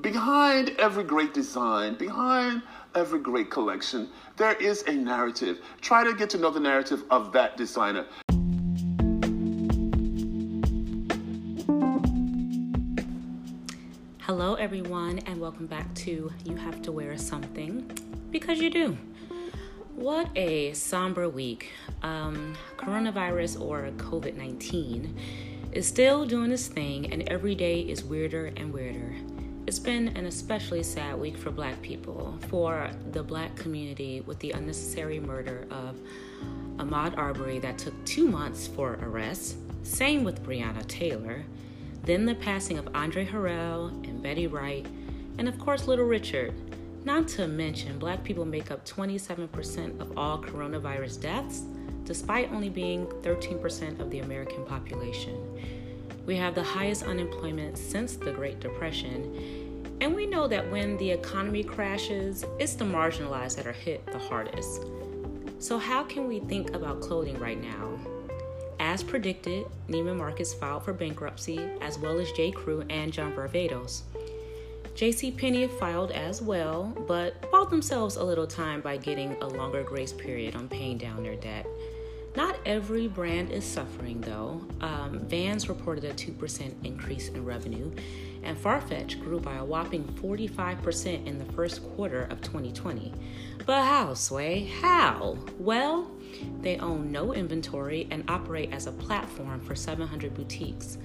behind every great design, behind every great collection, there is a narrative. Try to get to know the narrative of that designer. Hello, everyone, and welcome back to You Have to Wear Something because you do. What a somber week. Um, coronavirus or COVID 19 is still doing its thing, and every day is weirder and weirder. It's been an especially sad week for black people, for the black community, with the unnecessary murder of Ahmaud Arbery that took two months for arrest. Same with Breonna Taylor. Then the passing of Andre Harrell and Betty Wright, and of course, Little Richard. Not to mention, black people make up 27% of all coronavirus deaths, despite only being 13% of the American population. We have the highest unemployment since the Great Depression, and we know that when the economy crashes, it's the marginalized that are hit the hardest. So, how can we think about clothing right now? As predicted, Neiman Marcus filed for bankruptcy, as well as J. Crew and John Varvatos. J.C. Penney filed as well, but bought themselves a little time by getting a longer grace period on paying down their debt. Not every brand is suffering though. Um, Vans reported a 2% increase in revenue, and Farfetch grew by a whopping 45% in the first quarter of 2020. But how, Sway? How? Well, they own no inventory and operate as a platform for 700 boutiques.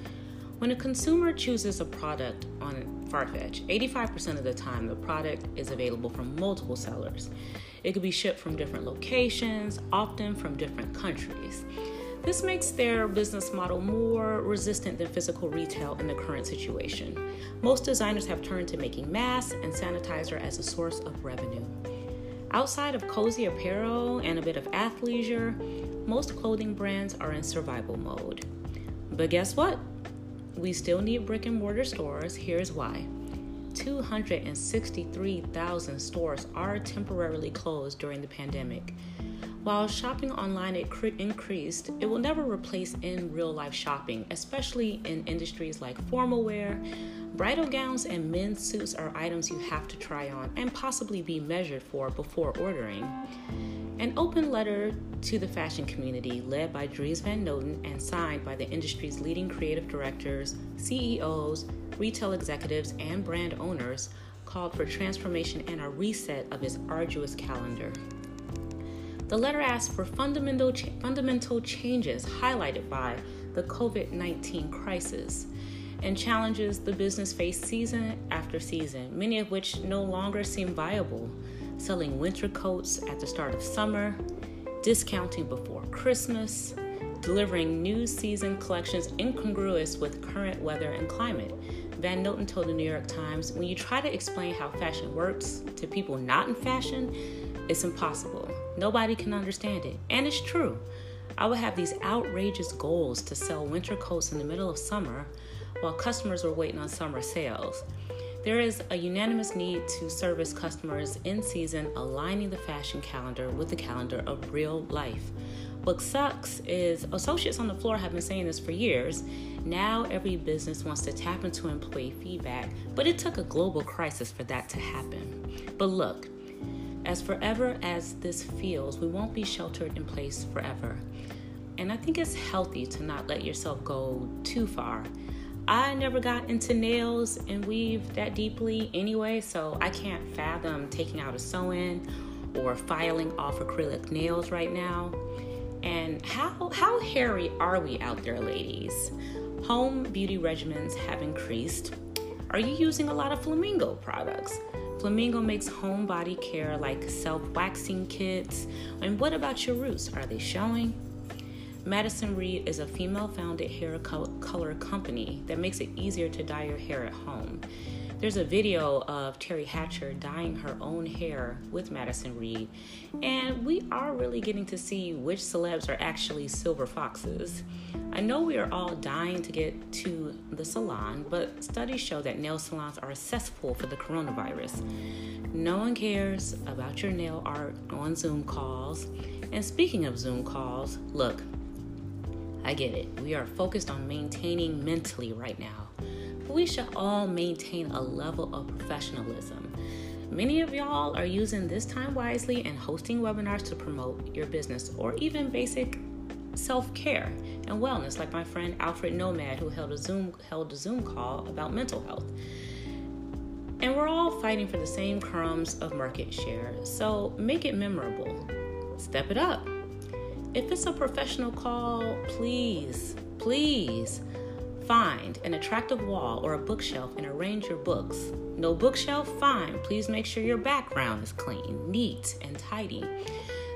When a consumer chooses a product on Farfetch, 85% of the time the product is available from multiple sellers. It could be shipped from different locations, often from different countries. This makes their business model more resistant than physical retail in the current situation. Most designers have turned to making masks and sanitizer as a source of revenue. Outside of cozy apparel and a bit of athleisure, most clothing brands are in survival mode. But guess what? We still need brick and mortar stores. Here's why. 263,000 stores are temporarily closed during the pandemic. While shopping online increased, it will never replace in real life shopping, especially in industries like formal wear. Bridal gowns and men's suits are items you have to try on and possibly be measured for before ordering. An open letter to the fashion community, led by Dries Van Noten and signed by the industry's leading creative directors, CEOs, retail executives, and brand owners called for transformation and a reset of his arduous calendar. The letter asked for fundamental, fundamental changes highlighted by the COVID 19 crisis and challenges the business face season after season, many of which no longer seem viable. Selling winter coats at the start of summer, discounting before Christmas, delivering new season collections incongruous with current weather and climate. Van Noten told the New York Times when you try to explain how fashion works to people not in fashion, it's impossible. Nobody can understand it. And it's true. I would have these outrageous goals to sell winter coats in the middle of summer while customers were waiting on summer sales. There is a unanimous need to service customers in season, aligning the fashion calendar with the calendar of real life. What sucks is associates on the floor have been saying this for years. Now every business wants to tap into employee feedback, but it took a global crisis for that to happen. But look, as forever as this feels, we won't be sheltered in place forever. And I think it's healthy to not let yourself go too far I never got into nails and weave that deeply anyway, so I can't fathom taking out a sew in or filing off acrylic nails right now. And how how hairy are we out there, ladies? Home beauty regimens have increased. Are you using a lot of Flamingo products? Flamingo makes home body care like self waxing kits. And what about your roots? Are they showing? Madison Reed is a female founded hair color company that makes it easier to dye your hair at home. There's a video of Teri Hatcher dyeing her own hair with Madison Reed, and we are really getting to see which celebs are actually silver foxes. I know we are all dying to get to the salon, but studies show that nail salons are a cesspool for the coronavirus. No one cares about your nail art on Zoom calls. And speaking of Zoom calls, look, I get it. We are focused on maintaining mentally right now. But we should all maintain a level of professionalism. Many of y'all are using this time wisely and hosting webinars to promote your business or even basic self-care and wellness like my friend Alfred Nomad who held a Zoom held a Zoom call about mental health. And we're all fighting for the same crumbs of market share. So make it memorable. Step it up. If it's a professional call, please, please find an attractive wall or a bookshelf and arrange your books. No bookshelf? Fine. Please make sure your background is clean, neat, and tidy.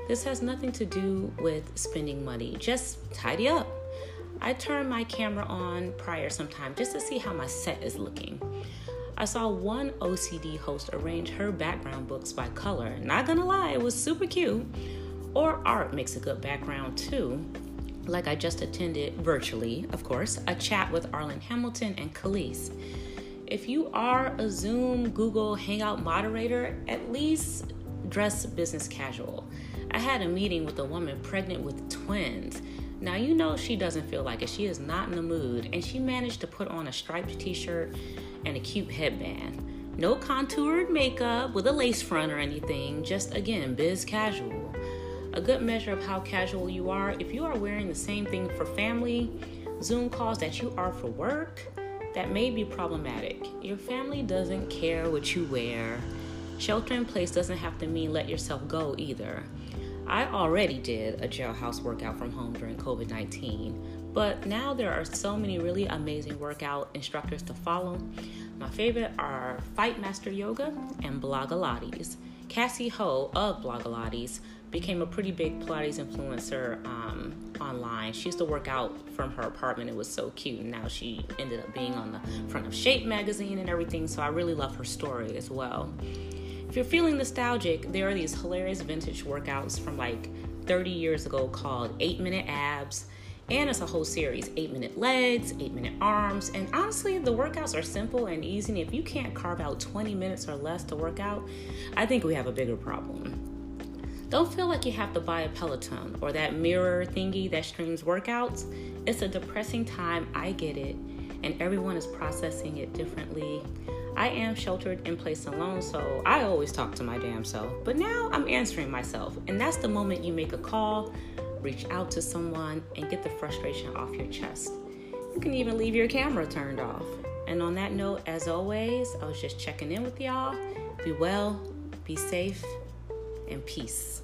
This has nothing to do with spending money. Just tidy up. I turn my camera on prior sometime just to see how my set is looking. I saw one OCD host arrange her background books by color. Not gonna lie, it was super cute. Or art makes a good background too. Like I just attended virtually, of course, a chat with Arlan Hamilton and Khalees. If you are a Zoom, Google, Hangout moderator, at least dress business casual. I had a meeting with a woman pregnant with twins. Now, you know she doesn't feel like it. She is not in the mood, and she managed to put on a striped t shirt and a cute headband. No contoured makeup with a lace front or anything, just again, biz casual. A good measure of how casual you are, if you are wearing the same thing for family, Zoom calls that you are for work, that may be problematic. Your family doesn't care what you wear. Shelter in place doesn't have to mean let yourself go either. I already did a jailhouse workout from home during COVID 19, but now there are so many really amazing workout instructors to follow. My favorite are Fightmaster Yoga and Blogilates. Cassie Ho of Blogilates became a pretty big Pilates influencer um, online. She used to work out from her apartment. It was so cute. And now she ended up being on the front of Shape magazine and everything. So I really love her story as well. If you're feeling nostalgic, there are these hilarious vintage workouts from like 30 years ago called 8 Minute Abs. And it's a whole series 8 minute legs, 8 minute arms. And honestly, the workouts are simple and easy. And if you can't carve out 20 minutes or less to work out, I think we have a bigger problem. Don't feel like you have to buy a Peloton or that mirror thingy that streams workouts. It's a depressing time, I get it, and everyone is processing it differently. I am sheltered in place alone, so I always talk to my damn self. But now I'm answering myself, and that's the moment you make a call, reach out to someone, and get the frustration off your chest. You can even leave your camera turned off. And on that note, as always, I was just checking in with y'all. Be well, be safe, and peace.